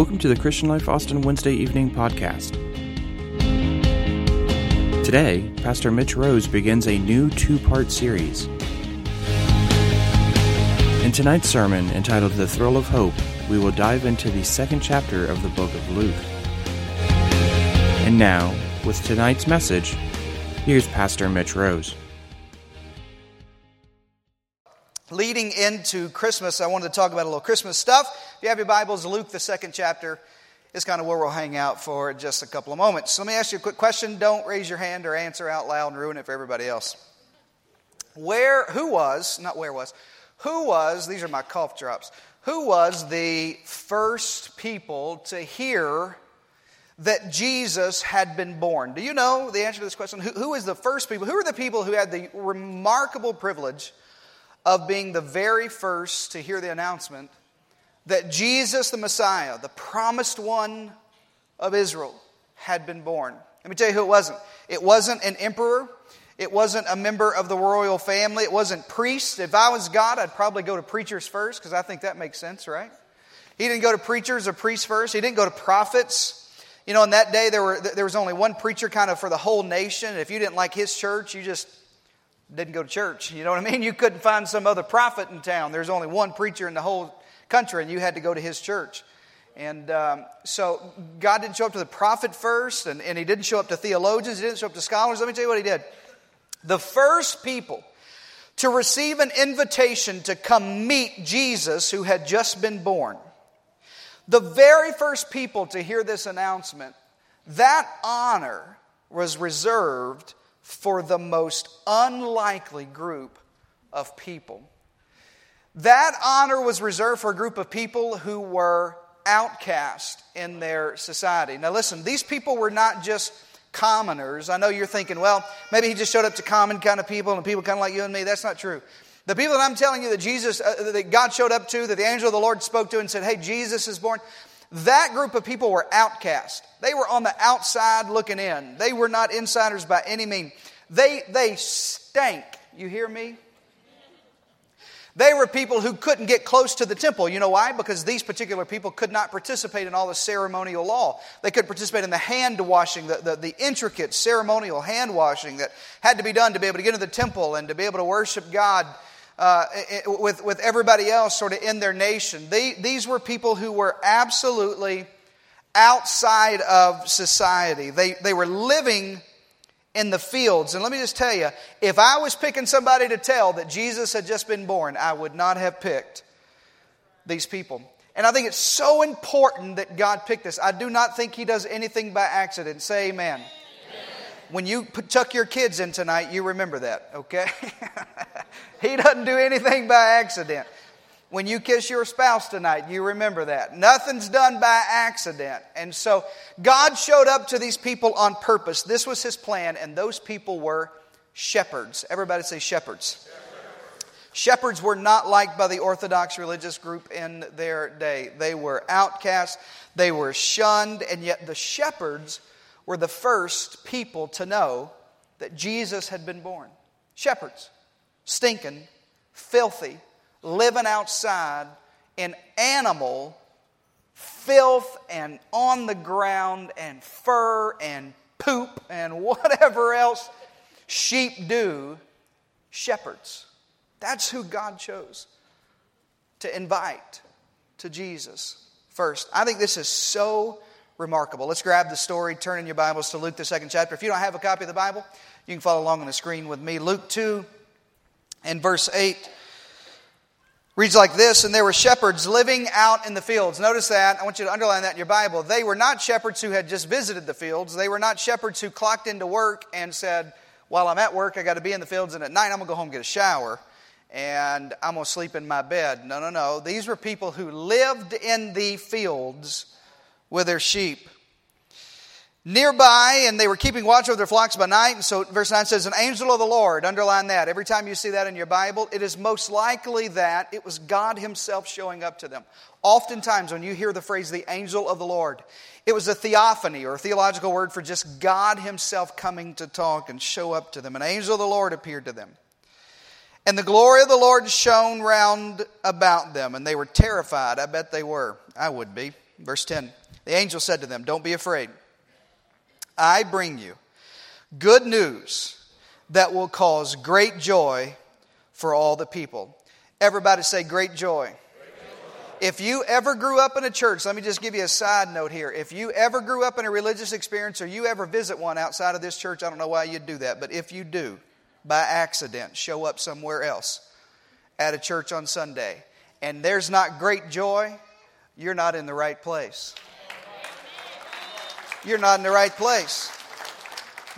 Welcome to the Christian Life Austin Wednesday Evening Podcast. Today, Pastor Mitch Rose begins a new two part series. In tonight's sermon, entitled The Thrill of Hope, we will dive into the second chapter of the book of Luke. And now, with tonight's message, here's Pastor Mitch Rose. Leading into Christmas, I wanted to talk about a little Christmas stuff. If you have your Bibles, Luke, the second chapter, is kind of where we'll hang out for just a couple of moments. So let me ask you a quick question. Don't raise your hand or answer out loud and ruin it for everybody else. Where, who was, not where was, who was, these are my cough drops, who was the first people to hear that Jesus had been born? Do you know the answer to this question? Who, who is the first people? Who are the people who had the remarkable privilege of being the very first to hear the announcement that Jesus, the Messiah, the promised one of Israel, had been born. Let me tell you who it wasn't. It wasn't an emperor. It wasn't a member of the royal family. It wasn't priests. If I was God, I'd probably go to preachers first because I think that makes sense, right? He didn't go to preachers or priests first. He didn't go to prophets. You know, in that day, there, were, there was only one preacher kind of for the whole nation. If you didn't like his church, you just didn't go to church. You know what I mean? You couldn't find some other prophet in town. There's only one preacher in the whole country, and you had to go to his church. And um, so God didn't show up to the prophet first, and, and he didn't show up to theologians, he didn't show up to scholars. Let me tell you what he did. The first people to receive an invitation to come meet Jesus, who had just been born, the very first people to hear this announcement, that honor was reserved for the most unlikely group of people. That honor was reserved for a group of people who were outcast in their society. Now, listen, these people were not just commoners. I know you're thinking, well, maybe he just showed up to common kind of people and people kind of like you and me. That's not true. The people that I'm telling you that Jesus, uh, that God showed up to, that the angel of the Lord spoke to and said, hey, Jesus is born, that group of people were outcast. They were on the outside looking in. They were not insiders by any means. They, they stank. You hear me? They were people who couldn't get close to the temple. You know why? Because these particular people could not participate in all the ceremonial law. They could participate in the hand washing, the, the, the, intricate ceremonial hand washing that had to be done to be able to get into the temple and to be able to worship God uh, with, with everybody else sort of in their nation. They, these were people who were absolutely outside of society. They, they were living in the fields. And let me just tell you, if I was picking somebody to tell that Jesus had just been born, I would not have picked these people. And I think it's so important that God picked this. I do not think He does anything by accident. Say amen when you tuck your kids in tonight, you remember that, okay? he doesn't do anything by accident. When you kiss your spouse tonight, you remember that. Nothing's done by accident. And so God showed up to these people on purpose. This was his plan, and those people were shepherds. Everybody say shepherds. Shepherds were not liked by the Orthodox religious group in their day. They were outcast, they were shunned, and yet the shepherds were the first people to know that Jesus had been born. Shepherds, stinking, filthy, living outside in animal filth and on the ground and fur and poop and whatever else sheep do, shepherds. That's who God chose to invite to Jesus first. I think this is so remarkable. Let's grab the story, turn in your Bibles to Luke, the second chapter. If you don't have a copy of the Bible, you can follow along on the screen with me. Luke 2 and verse 8 reads like this And there were shepherds living out in the fields. Notice that. I want you to underline that in your Bible. They were not shepherds who had just visited the fields, they were not shepherds who clocked into work and said, While I'm at work, I got to be in the fields, and at night, I'm going to go home and get a shower and I'm going to sleep in my bed. No, no, no. These were people who lived in the fields with their sheep. Nearby, and they were keeping watch over their flocks by night. And so, verse 9 says, An angel of the Lord, underline that. Every time you see that in your Bible, it is most likely that it was God Himself showing up to them. Oftentimes, when you hear the phrase the angel of the Lord, it was a theophany or a theological word for just God Himself coming to talk and show up to them. An angel of the Lord appeared to them. And the glory of the Lord shone round about them, and they were terrified. I bet they were. I would be. Verse 10 The angel said to them, Don't be afraid. I bring you good news that will cause great joy for all the people. Everybody say, Great joy. If you ever grew up in a church, let me just give you a side note here. If you ever grew up in a religious experience or you ever visit one outside of this church, I don't know why you'd do that, but if you do, by accident, show up somewhere else at a church on Sunday and there's not great joy, you're not in the right place. You're not in the right place.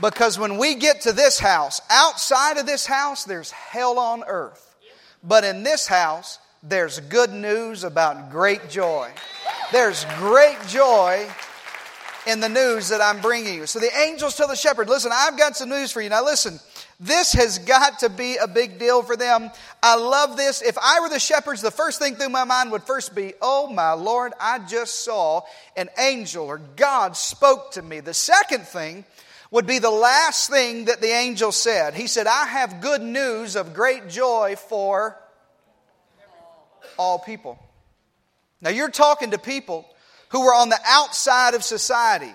Because when we get to this house, outside of this house, there's hell on earth. But in this house, there's good news about great joy. There's great joy in the news that I'm bringing you. So the angels tell the shepherd, Listen, I've got some news for you. Now, listen, this has got to be a big deal for them. I love this. If I were the shepherds, the first thing through my mind would first be, Oh my Lord, I just saw an angel or God spoke to me. The second thing would be the last thing that the angel said. He said, I have good news of great joy for all people. Now, you're talking to people who were on the outside of society,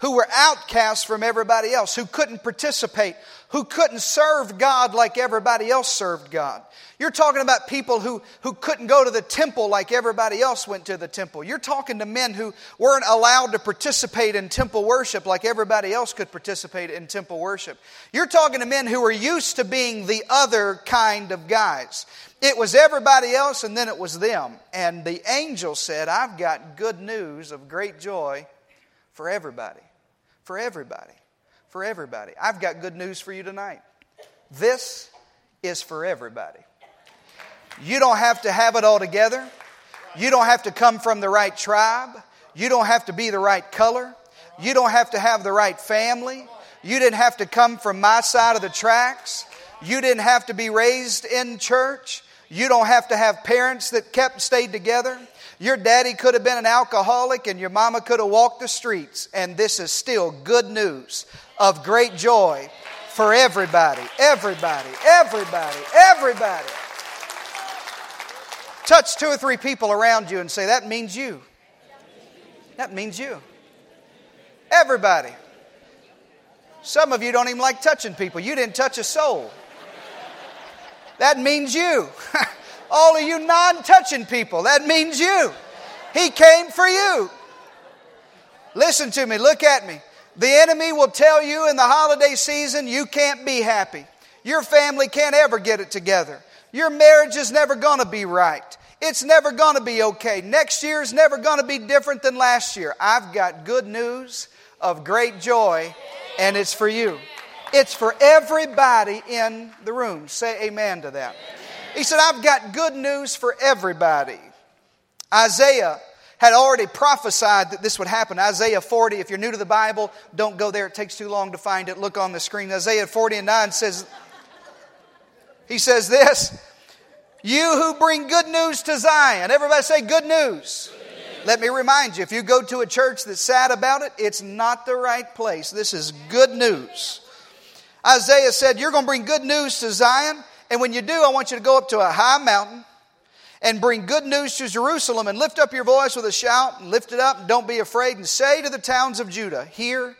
who were outcasts from everybody else, who couldn't participate, who couldn't serve God like everybody else served God. You're talking about people who, who couldn't go to the temple like everybody else went to the temple. You're talking to men who weren't allowed to participate in temple worship like everybody else could participate in temple worship. You're talking to men who were used to being the other kind of guys. It was everybody else and then it was them. And the angel said, I've got good news of great joy for everybody. For everybody. For everybody. I've got good news for you tonight. This is for everybody. You don't have to have it all together. You don't have to come from the right tribe. You don't have to be the right color. You don't have to have the right family. You didn't have to come from my side of the tracks. You didn't have to be raised in church. You don't have to have parents that kept stayed together. Your daddy could have been an alcoholic and your mama could have walked the streets. And this is still good news of great joy for everybody, everybody, everybody, everybody. Touch two or three people around you and say, That means you. That means you. Everybody. Some of you don't even like touching people. You didn't touch a soul. That means you. All of you non touching people, that means you. He came for you. Listen to me, look at me. The enemy will tell you in the holiday season you can't be happy. Your family can't ever get it together. Your marriage is never going to be right. It's never going to be okay. Next year is never going to be different than last year. I've got good news of great joy, and it's for you. It's for everybody in the room. Say amen to that. He said, I've got good news for everybody. Isaiah had already prophesied that this would happen. Isaiah 40, if you're new to the Bible, don't go there. It takes too long to find it. Look on the screen. Isaiah 40 and 9 says, He says this, You who bring good news to Zion. Everybody say good news. Let me remind you, if you go to a church that's sad about it, it's not the right place. This is good news. Isaiah said, You're going to bring good news to Zion. And when you do, I want you to go up to a high mountain and bring good news to Jerusalem and lift up your voice with a shout and lift it up and don't be afraid and say to the towns of Judah, Here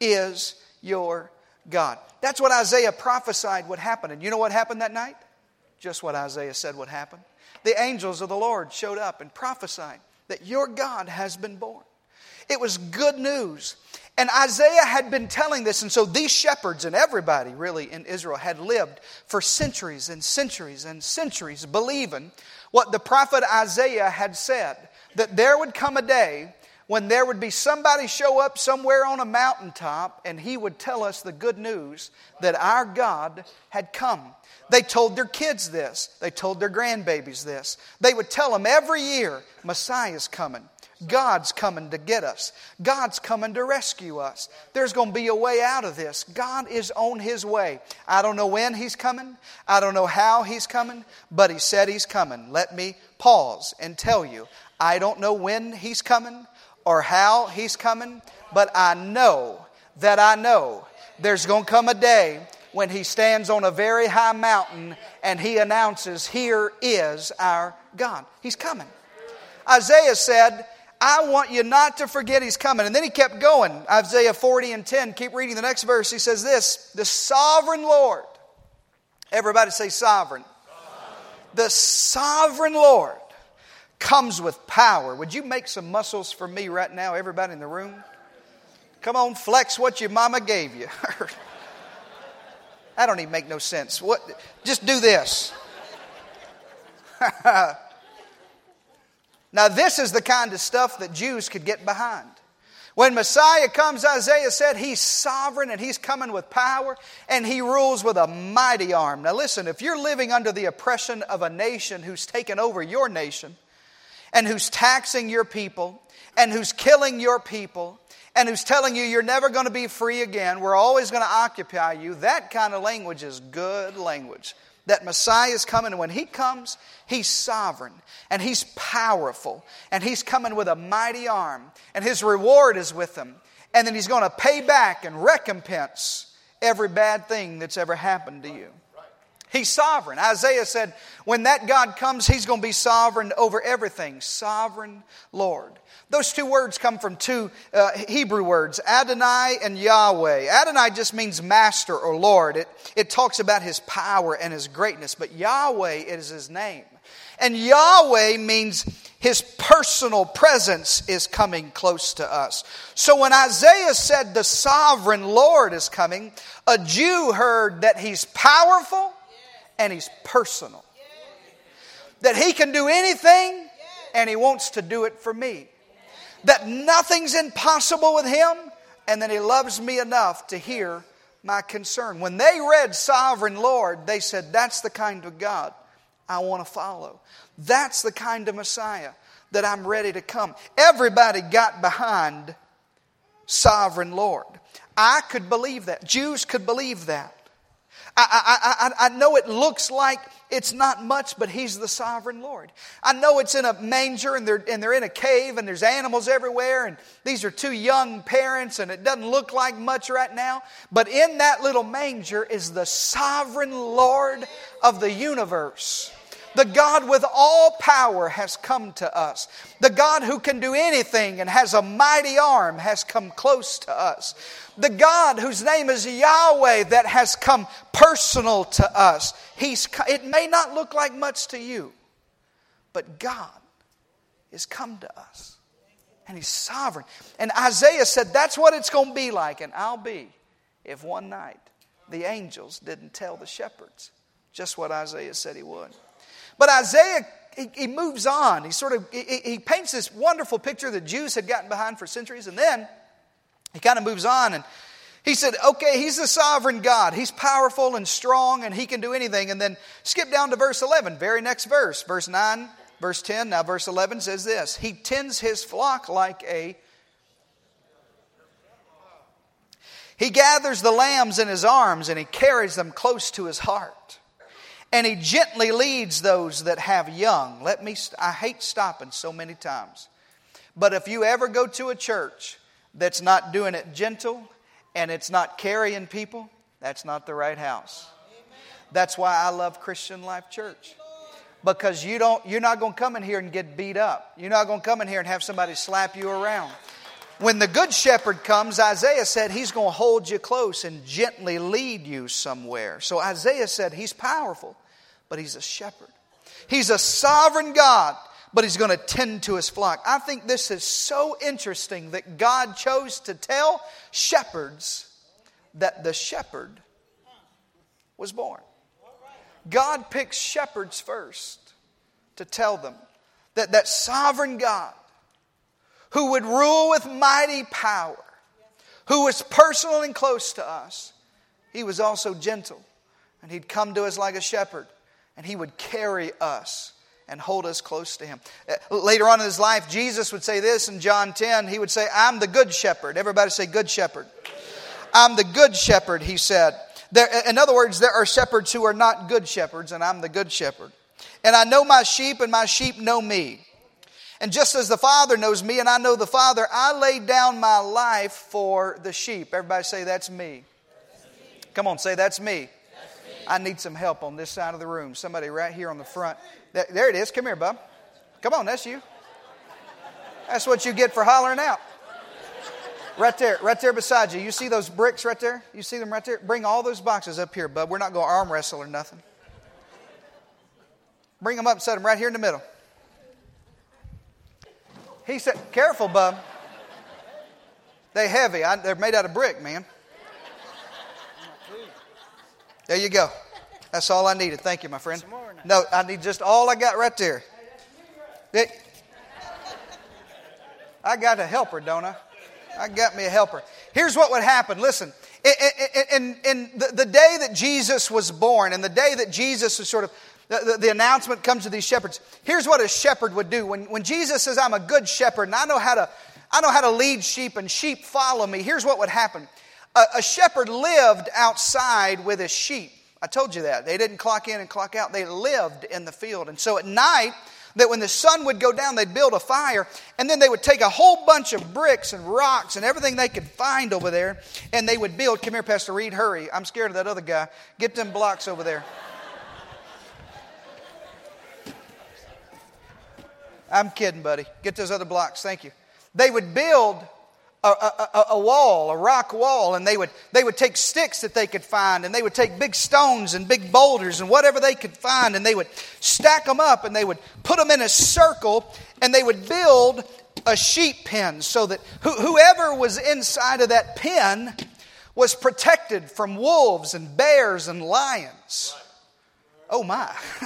is your God. That's what Isaiah prophesied would happen. And you know what happened that night? Just what Isaiah said would happen. The angels of the Lord showed up and prophesied that your God has been born. It was good news. And Isaiah had been telling this, and so these shepherds and everybody really in Israel had lived for centuries and centuries and centuries believing what the prophet Isaiah had said that there would come a day when there would be somebody show up somewhere on a mountaintop and he would tell us the good news that our God had come. They told their kids this. They told their grandbabies this. They would tell them every year, Messiah's coming. God's coming to get us. God's coming to rescue us. There's going to be a way out of this. God is on His way. I don't know when He's coming. I don't know how He's coming, but He said He's coming. Let me pause and tell you I don't know when He's coming or how He's coming, but I know that I know there's going to come a day when He stands on a very high mountain and He announces, Here is our God. He's coming. Isaiah said, I want you not to forget he's coming. And then he kept going. Isaiah 40 and 10. Keep reading the next verse. He says this The sovereign Lord. Everybody say sovereign. sovereign. The sovereign Lord comes with power. Would you make some muscles for me right now, everybody in the room? Come on, flex what your mama gave you. that don't even make no sense. What? Just do this. now, this is the kind of stuff that Jews could get behind. When Messiah comes, Isaiah said he's sovereign and he's coming with power and he rules with a mighty arm. Now, listen, if you're living under the oppression of a nation who's taken over your nation and who's taxing your people and who's killing your people and who's telling you you're never going to be free again, we're always going to occupy you, that kind of language is good language. That Messiah is coming, and when He comes, He's sovereign and He's powerful and He's coming with a mighty arm, and His reward is with Him. And then He's going to pay back and recompense every bad thing that's ever happened to you. He's sovereign. Isaiah said, when that God comes, He's going to be sovereign over everything. Sovereign Lord. Those two words come from two uh, Hebrew words, Adonai and Yahweh. Adonai just means master or Lord. It, it talks about his power and his greatness, but Yahweh is his name. And Yahweh means his personal presence is coming close to us. So when Isaiah said the sovereign Lord is coming, a Jew heard that he's powerful and he's personal. That he can do anything and he wants to do it for me that nothing's impossible with him and that he loves me enough to hear my concern. When they read Sovereign Lord, they said, That's the kind of God I want to follow. That's the kind of Messiah that I'm ready to come. Everybody got behind Sovereign Lord. I could believe that. Jews could believe that. I, I, I, know it looks like it's not much, but He's the sovereign Lord. I know it's in a manger and they're, and they're in a cave and there's animals everywhere and these are two young parents and it doesn't look like much right now. But in that little manger is the sovereign Lord of the universe. The God with all power has come to us. The God who can do anything and has a mighty arm has come close to us. The God whose name is Yahweh that has come personal to us. He's, it may not look like much to you, but God has come to us. And He's sovereign. And Isaiah said, That's what it's going to be like. And I'll be if one night the angels didn't tell the shepherds just what Isaiah said he would. But Isaiah, he, he moves on. He sort of he, he paints this wonderful picture the Jews had gotten behind for centuries, and then he kind of moves on and he said, okay, he's the sovereign God. He's powerful and strong and he can do anything. And then skip down to verse 11, very next verse, verse 9, verse 10. Now, verse 11 says this He tends his flock like a. He gathers the lambs in his arms and he carries them close to his heart. And he gently leads those that have young. Let me, I hate stopping so many times. But if you ever go to a church that's not doing it gentle and it's not carrying people, that's not the right house. That's why I love Christian Life Church. Because you don't, you're not going to come in here and get beat up. You're not going to come in here and have somebody slap you around. When the good shepherd comes, Isaiah said he's going to hold you close and gently lead you somewhere. So Isaiah said he's powerful, but he's a shepherd. He's a sovereign God but he's going to tend to his flock. I think this is so interesting that God chose to tell shepherds that the shepherd was born. God picks shepherds first to tell them that that sovereign God who would rule with mighty power, who was personal and close to us, he was also gentle and he'd come to us like a shepherd and he would carry us and hold us close to Him. Uh, later on in His life, Jesus would say this in John 10. He would say, I'm the good shepherd. Everybody say, Good shepherd. I'm the good shepherd, He said. There, in other words, there are shepherds who are not good shepherds, and I'm the good shepherd. And I know my sheep, and my sheep know me. And just as the Father knows me, and I know the Father, I lay down my life for the sheep. Everybody say, That's me. That's me. Come on, say, That's me. I need some help on this side of the room. Somebody right here on the front. There it is. Come here, bub. Come on, that's you. That's what you get for hollering out. Right there, right there beside you. You see those bricks right there? You see them right there? Bring all those boxes up here, bub. We're not going to arm wrestle or nothing. Bring them up and set them right here in the middle. He said, Careful, bub. They heavy. I, they're made out of brick, man. There you go. That's all I needed. Thank you, my friend. No, I need just all I got right there. It, I got a helper, don't I? I got me a helper. Here's what would happen. Listen, in, in, in the, the, day that Jesus was born and the day that Jesus was sort of, the, the, the, announcement comes to these shepherds. Here's what a shepherd would do. When, when Jesus says, I'm a good shepherd and I know how to, I know how to lead sheep and sheep follow me, here's what would happen. A, a shepherd lived outside with his sheep. I told you that. They didn't clock in and clock out. They lived in the field. And so at night, that when the sun would go down, they'd build a fire, and then they would take a whole bunch of bricks and rocks and everything they could find over there, and they would build. Come here, Pastor Reed, hurry. I'm scared of that other guy. Get them blocks over there. I'm kidding, buddy. Get those other blocks. Thank you. They would build a, a, a, wall, a rock wall, and they would, they would take sticks that they could find, and they would take big stones and big boulders and whatever they could find, and they would stack them up, and they would put them in a circle, and they would build a sheep pen so that whoever was inside of that pen was protected from wolves and bears and lions. Oh my.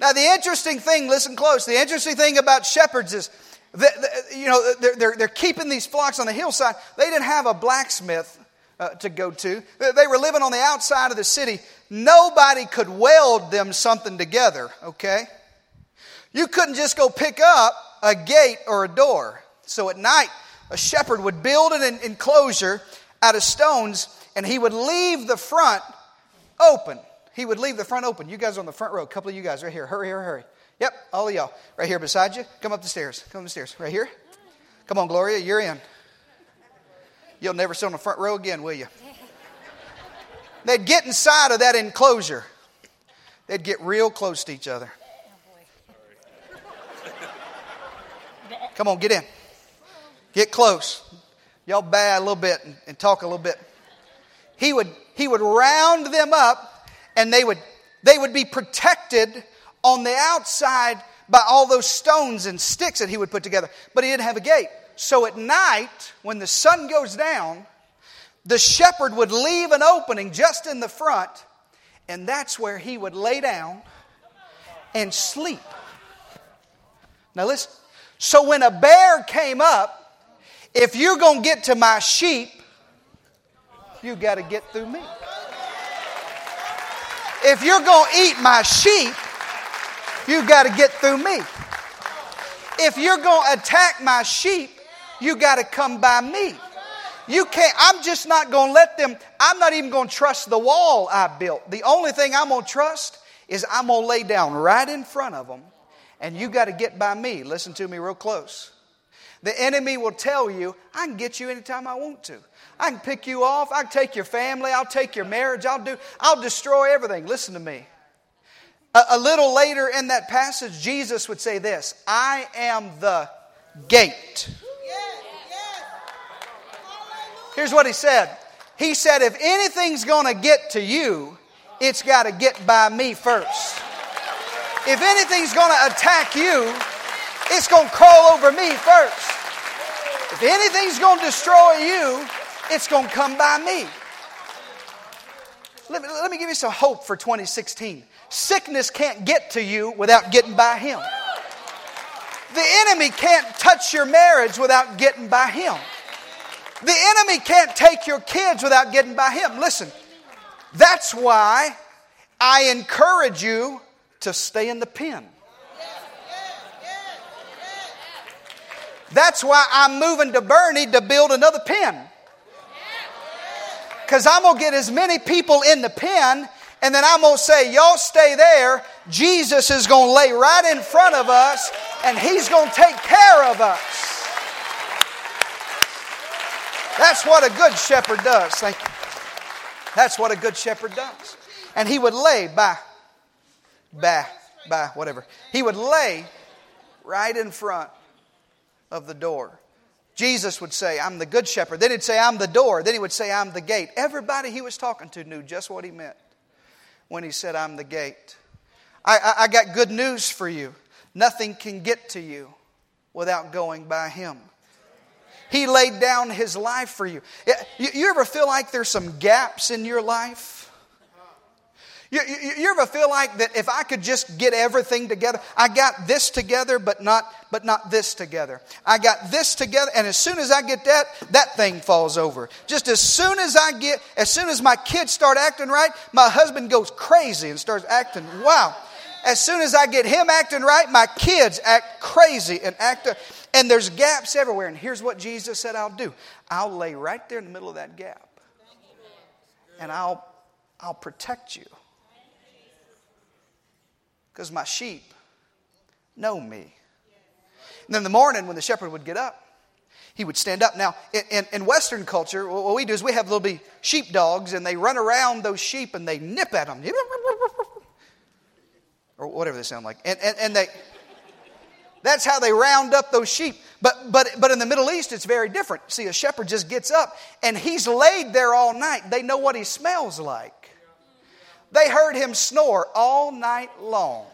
now, the interesting thing, listen close, the interesting thing about shepherds is the, the, you know, they're, they're, they're, keeping these flocks on the hillside. They didn't have a blacksmith uh, to go to. They were living on the outside of the city. Nobody could weld them something together, okay? You couldn't just go pick up a gate or a door. So at night, a shepherd would build an enclosure out of stones and he would leave the front open. He would leave the front open. You guys are on the front row. A couple of you guys right here. Hurry, hurry, hurry. Yep, all of y'all. Right here beside you. Come up the stairs. Come up the stairs. Right here. Come on, Gloria, you're in. You'll never sit on the front row again, will you? They'd get inside of that enclosure. They'd get real close to each other. Come on, get in. Get close. Y'all bad a little bit and, and talk a little bit. He would, he would round them up and they would, they would be protected on the outside by all those stones and sticks that he would put together, but he didn't have a gate. So at night, when the sun goes down, the shepherd would leave an opening just in the front, and that's where he would lay down and sleep. Now listen. So when a bear came up, if you're going to get to my sheep, you got to get through me. If you're going to eat my sheep, you got to get through me. If you're going to attack my sheep, you got to come by me. You can't, I'm just not going to let them, I'm not even going to trust the wall I built. The only thing I'm going to trust is I'm going to lay down right in front of them, and you got to get by me. Listen to me real close. The enemy will tell you, I can get you anytime I want to. I can pick you off. I can take your family. I'll take your marriage. I'll do, I'll destroy everything. Listen to me. A, a little later in that passage, Jesus would say this I am the gate. Here's what he said He said, If anything's going to get to you, it's got to get by me first. If anything's going to attack you, it's going to crawl over me first. If anything's going to destroy you, it's going to come by me. Let me, let me give you some hope for 2016. Sickness can't get to you without getting by Him. The enemy can't touch your marriage without getting by Him. The enemy can't take your kids without getting by Him. Listen, that's why I encourage you to stay in the pen. That's why I'm moving to Bernie to build another pen. Because I'm going to get as many people in the pen and then I'm going to say, Y'all stay there. Jesus is going to lay right in front of us, and He's going to take care of us. That's what a good shepherd does. Thank you. That's what a good shepherd does. And he would lay by, by, by, whatever. He would lay right in front of the door. Jesus would say, I'm the good shepherd. Then he'd say, I'm the door. Then he would say, I'm the gate. Everybody he was talking to knew just what he meant when he said, I'm the gate. I, I, I got good news for you. Nothing can get to you without going by him. He laid down his life for you. You, you ever feel like there's some gaps in your life? You, you, you, ever feel like that if I could just get everything together, I got this together, but not, but not this together. I got this together, and as soon as I get that, that thing falls over. Just as soon as I get, as soon as my kids start acting right, my husband goes crazy and starts acting, wow. As soon as I get him acting right, my kids act crazy and act, and there's gaps everywhere. And here's what Jesus said I'll do I'll lay right there in the middle of that gap, and I'll, I'll protect you because my sheep know me. And then the morning, when the shepherd would get up, he would stand up. Now, in, in, in, Western culture, what we do is we have little sheep dogs, and they run around those sheep and they nip at them. Or whatever they sound like. And, and, and they, that's how they round up those sheep. But, but, but in the Middle East, it's very different. See, a shepherd just gets up, and he's laid there all night. They know what he smells like. They heard him snore all night long.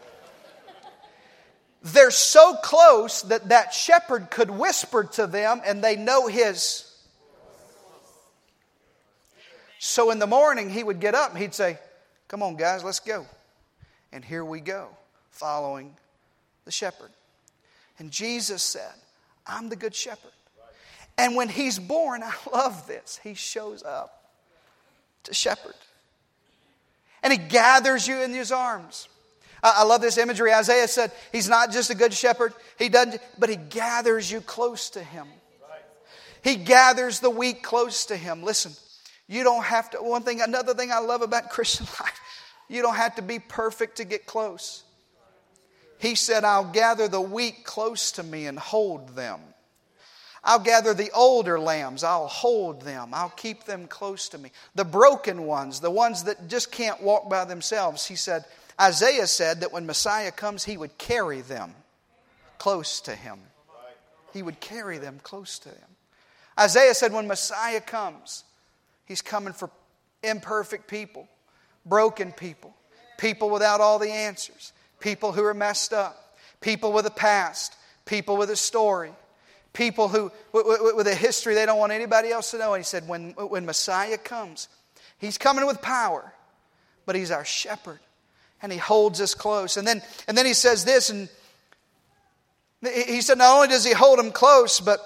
They're so close that that shepherd could whisper to them and they know his. So in the morning, he would get up and he'd say, Come on, guys, let's go. And here we go, following the shepherd. And Jesus said, I'm the good shepherd. And when he's born, I love this, he shows up to shepherd and he gathers you in his arms. I love this imagery. Isaiah said, He's not just a good shepherd, he doesn't, but he gathers you close to him. He gathers the weak close to him. Listen, you don't have to, one thing, another thing I love about Christian life, you don't have to be perfect to get close. He said, I'll gather the weak close to me and hold them. I'll gather the older lambs. I'll hold them. I'll keep them close to me. The broken ones, the ones that just can't walk by themselves, he said, Isaiah said that when Messiah comes, he would carry them close to him. He would carry them close to him. Isaiah said when Messiah comes, he's coming for imperfect people, broken people, people without all the answers, people who are messed up, people with a past, people with a story people who, with a history they don't want anybody else to know. And he said, when, when Messiah comes, he's coming with power, but he's our shepherd. And he holds us close. And then, and then he says this, and he said, not only does he hold them close, but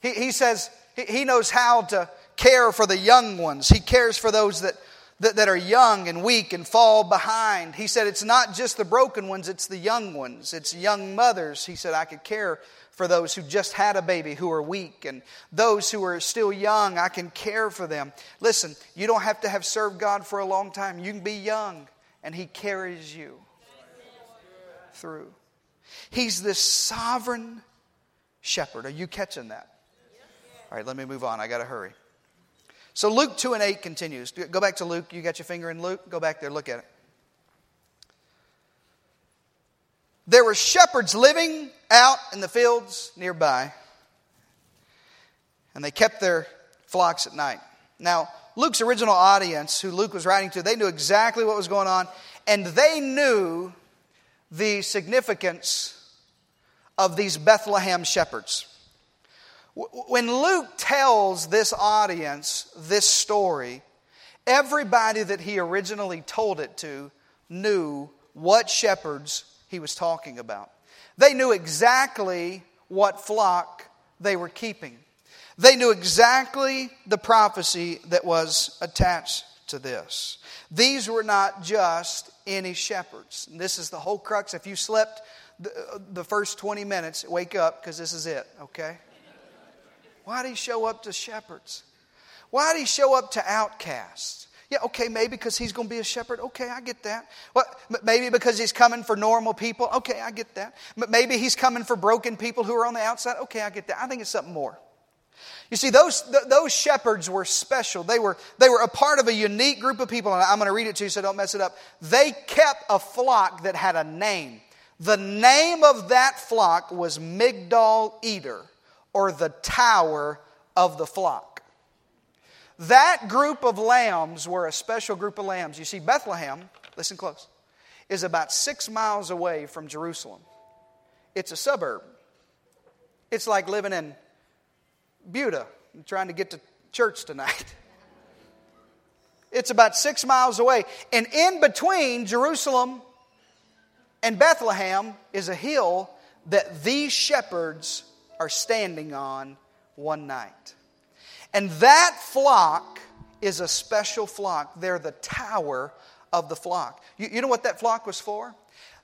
he, he says he knows how to care for the young ones. He cares for those that, that, that are young and weak and fall behind. He said, it's not just the broken ones, it's the young ones. It's young mothers. He said, I could care for those who just had a baby who are weak and those who are still young. I can care for them. Listen, you don't have to have served God for a long time. You can be young and He carries you through. He's the sovereign shepherd. Are you catching that? All right, let me move on. I got to hurry. So Luke 2 and 8 continues. Go back to Luke. You got your finger in Luke? Go back there, look at it. There were shepherds living out in the fields nearby, and they kept their flocks at night. Now, Luke's original audience, who Luke was writing to, they knew exactly what was going on, and they knew the significance of these Bethlehem shepherds. When Luke tells this audience this story, everybody that he originally told it to knew what shepherds he was talking about. They knew exactly what flock they were keeping. They knew exactly the prophecy that was attached to this. These were not just any shepherds. This is the whole crux. If you slept the, uh, the first 20 minutes, wake up because this is it, okay? Why did he show up to shepherds? Why did he show up to outcasts? Yeah, okay, maybe because he's going to be a shepherd. Okay, I get that. Well, maybe because he's coming for normal people. Okay, I get that. But maybe he's coming for broken people who are on the outside. Okay, I get that. I think it's something more. You see, those, those shepherds were special. They were, they were a part of a unique group of people. And I'm going to read it to you so don't mess it up. They kept a flock that had a name. The name of that flock was Migdal Eder, or the tower of the flock. That group of lambs were a special group of lambs. You see, Bethlehem, listen close, is about six miles away from Jerusalem. It's a suburb. It's like living in Buda trying to get to church tonight. It's about six miles away. And in between Jerusalem and Bethlehem is a hill that these shepherds are standing on one night. And that flock is a special flock. They're the tower of the flock. You, you know what that flock was for?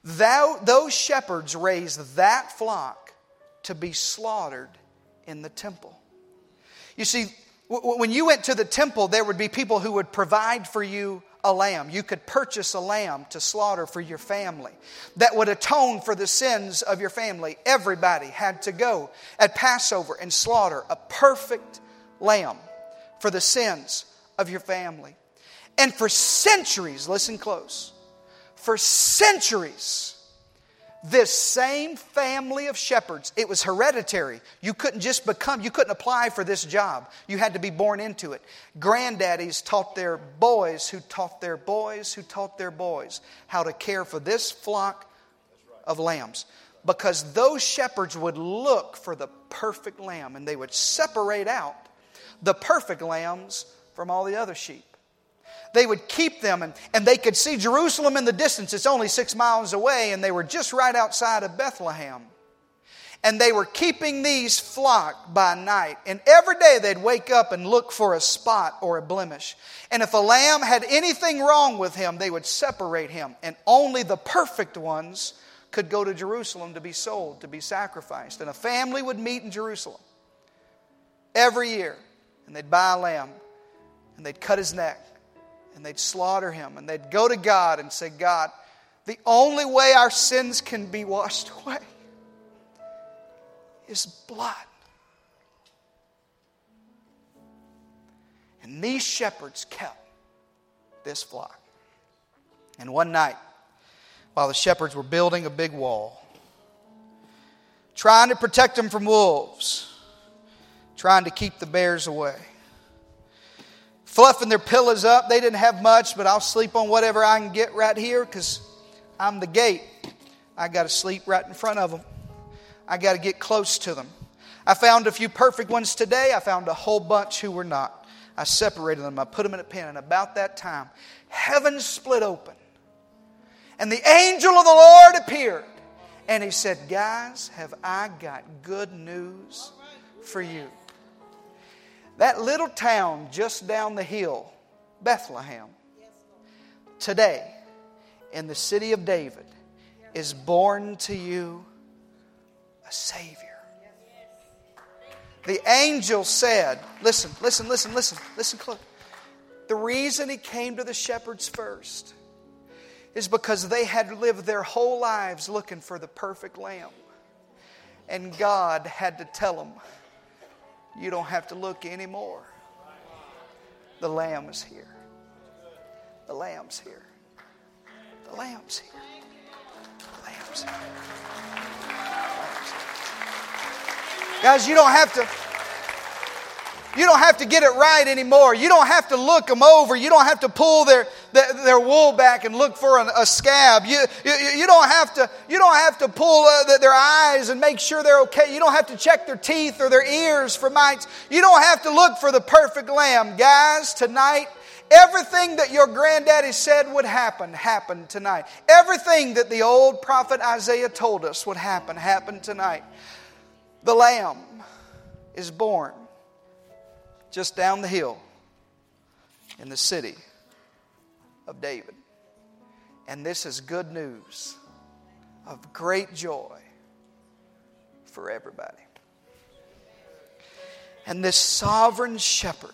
Thou, those shepherds raised that flock to be slaughtered in the temple. You see, when you went to the temple, there would be people who would provide for you a lamb. You could purchase a lamb to slaughter for your family that would atone for the sins of your family. Everybody had to go at Passover and slaughter a perfect lamb for the sins of your family. And for centuries, listen close, for centuries, this same family of shepherds, it was hereditary. You couldn't just become, you couldn't apply for this job. You had to be born into it. Granddaddies taught their boys, who taught their boys, who taught their boys how to care for this flock of lambs. Because those shepherds would look for the perfect lamb and they would separate out the perfect lambs from all the other sheep they would keep them and, and they could see Jerusalem in the distance. It's only six miles away, and they were just right outside of Bethlehem. And they were keeping these flock by night. And every day they'd wake up and look for a spot or a blemish. And if a lamb had anything wrong with him, they would separate him. And only the perfect ones could go to Jerusalem to be sold, to be sacrificed. And a family would meet in Jerusalem every year. And they'd buy a lamb and they'd cut his neck and they'd slaughter him and they'd go to God and say, God, the only way our sins can be washed away is blood. And these shepherds kept this flock. And one night, while the shepherds were building a big wall, trying to protect them from wolves, trying to keep the bears away, fluffing their pillows up. They didn't have much, but I'll sleep on whatever I can get right here because I'm the gate. I got to sleep right in front of them. I got to get close to them. I found a few perfect ones today. I found a whole bunch who were not. I separated them. I put them in a pen. And about that time, heaven split open. And the angel of the Lord appeared. And he said, Guys, have I got good news for you? That little town just down the hill, Bethlehem, today in the city of David is born to you a Savior. The angel said, Listen, listen, listen, listen, listen close. The reason he came to the shepherds first is because they had lived their whole lives looking for the perfect lamb. And God had to tell them, you don't have to look anymore. The Lamb is here. The Lamb's here. The Lamb's here. The Lamb's here. Guys, you don't have to. You don't have to get it right anymore. You don't have to look them over. You don't have to pull their, their, wool back and look for a scab. You, you, you, don't have to, you don't have to pull uh, their eyes and make sure they're okay. You don't have to check their teeth or their ears for mites. You don't have to look for the perfect lamb. Guys, tonight, everything that your granddaddy said would happen, happened tonight. Everything that the old prophet Isaiah told us would happen, happened tonight. The lamb is born just down the hill in the city of David. And this is good news of great joy for everybody. And this sovereign shepherd,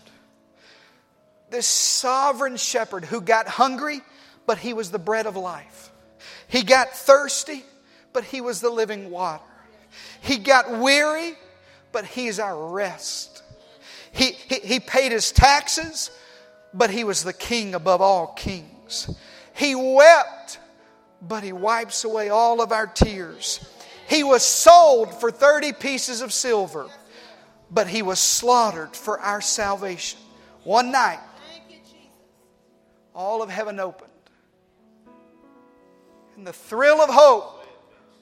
this sovereign shepherd who got hungry, but he was the bread of life. He got thirsty, but he was the living water. He got weary, but he's our rest. He, he, he paid his taxes, but he was the king above all kings. He wept, but He wipes away all of our tears. He was sold for 30 pieces of silver, but He was slaughtered for our salvation. One night, all of heaven opened, and the thrill of hope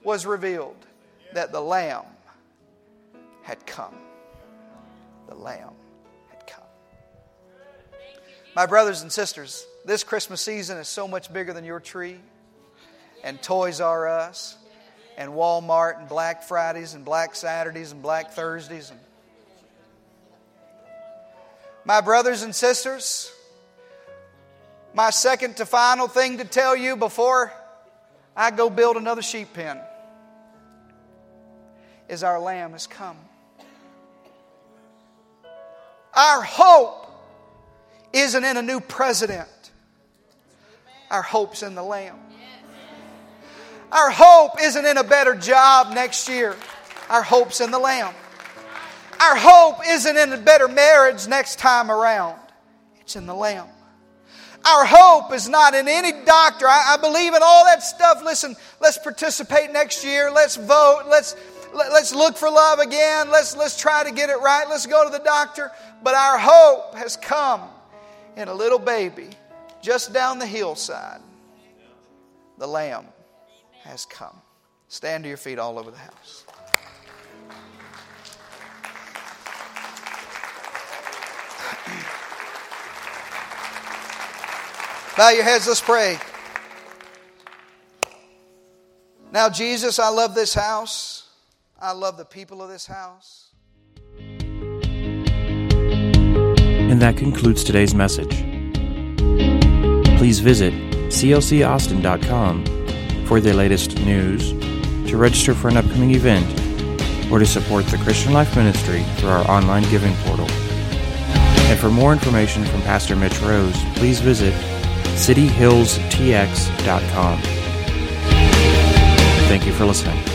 was revealed that the Lamb had come. The Lamb. My brothers and sisters, this Christmas season is so much bigger than your tree and Toys R Us and Walmart and Black Fridays and Black Saturdays and Black Thursdays. And my brothers and sisters, my second to final thing to tell you before I go build another sheep pen is our Lamb has come. Our hope isn't in a new president. Our hope's in the Lamb. Our hope isn't in a better job next year. Our hope's in the Lamb. Our hope isn't in a better marriage next time around. It's in the Lamb. Our hope is not in any doctor. I, I, believe in all that stuff. Listen, let's participate next year. Let's vote. Let's let, us let us look for love again. Let's let's try to get it right. Let's go to the doctor. But our hope has come in a little baby just down the hillside. The Lamb has come. Stand to your feet all over the house. Bow your heads, let's pray. Now, Jesus, I love this house. I love the people of this house. That concludes today's message. Please visit clcaustin.com for the latest news, to register for an upcoming event, or to support the Christian Life Ministry through our online giving portal. And for more information from Pastor Mitch Rose, please visit cityhillstx.com. Thank you for listening.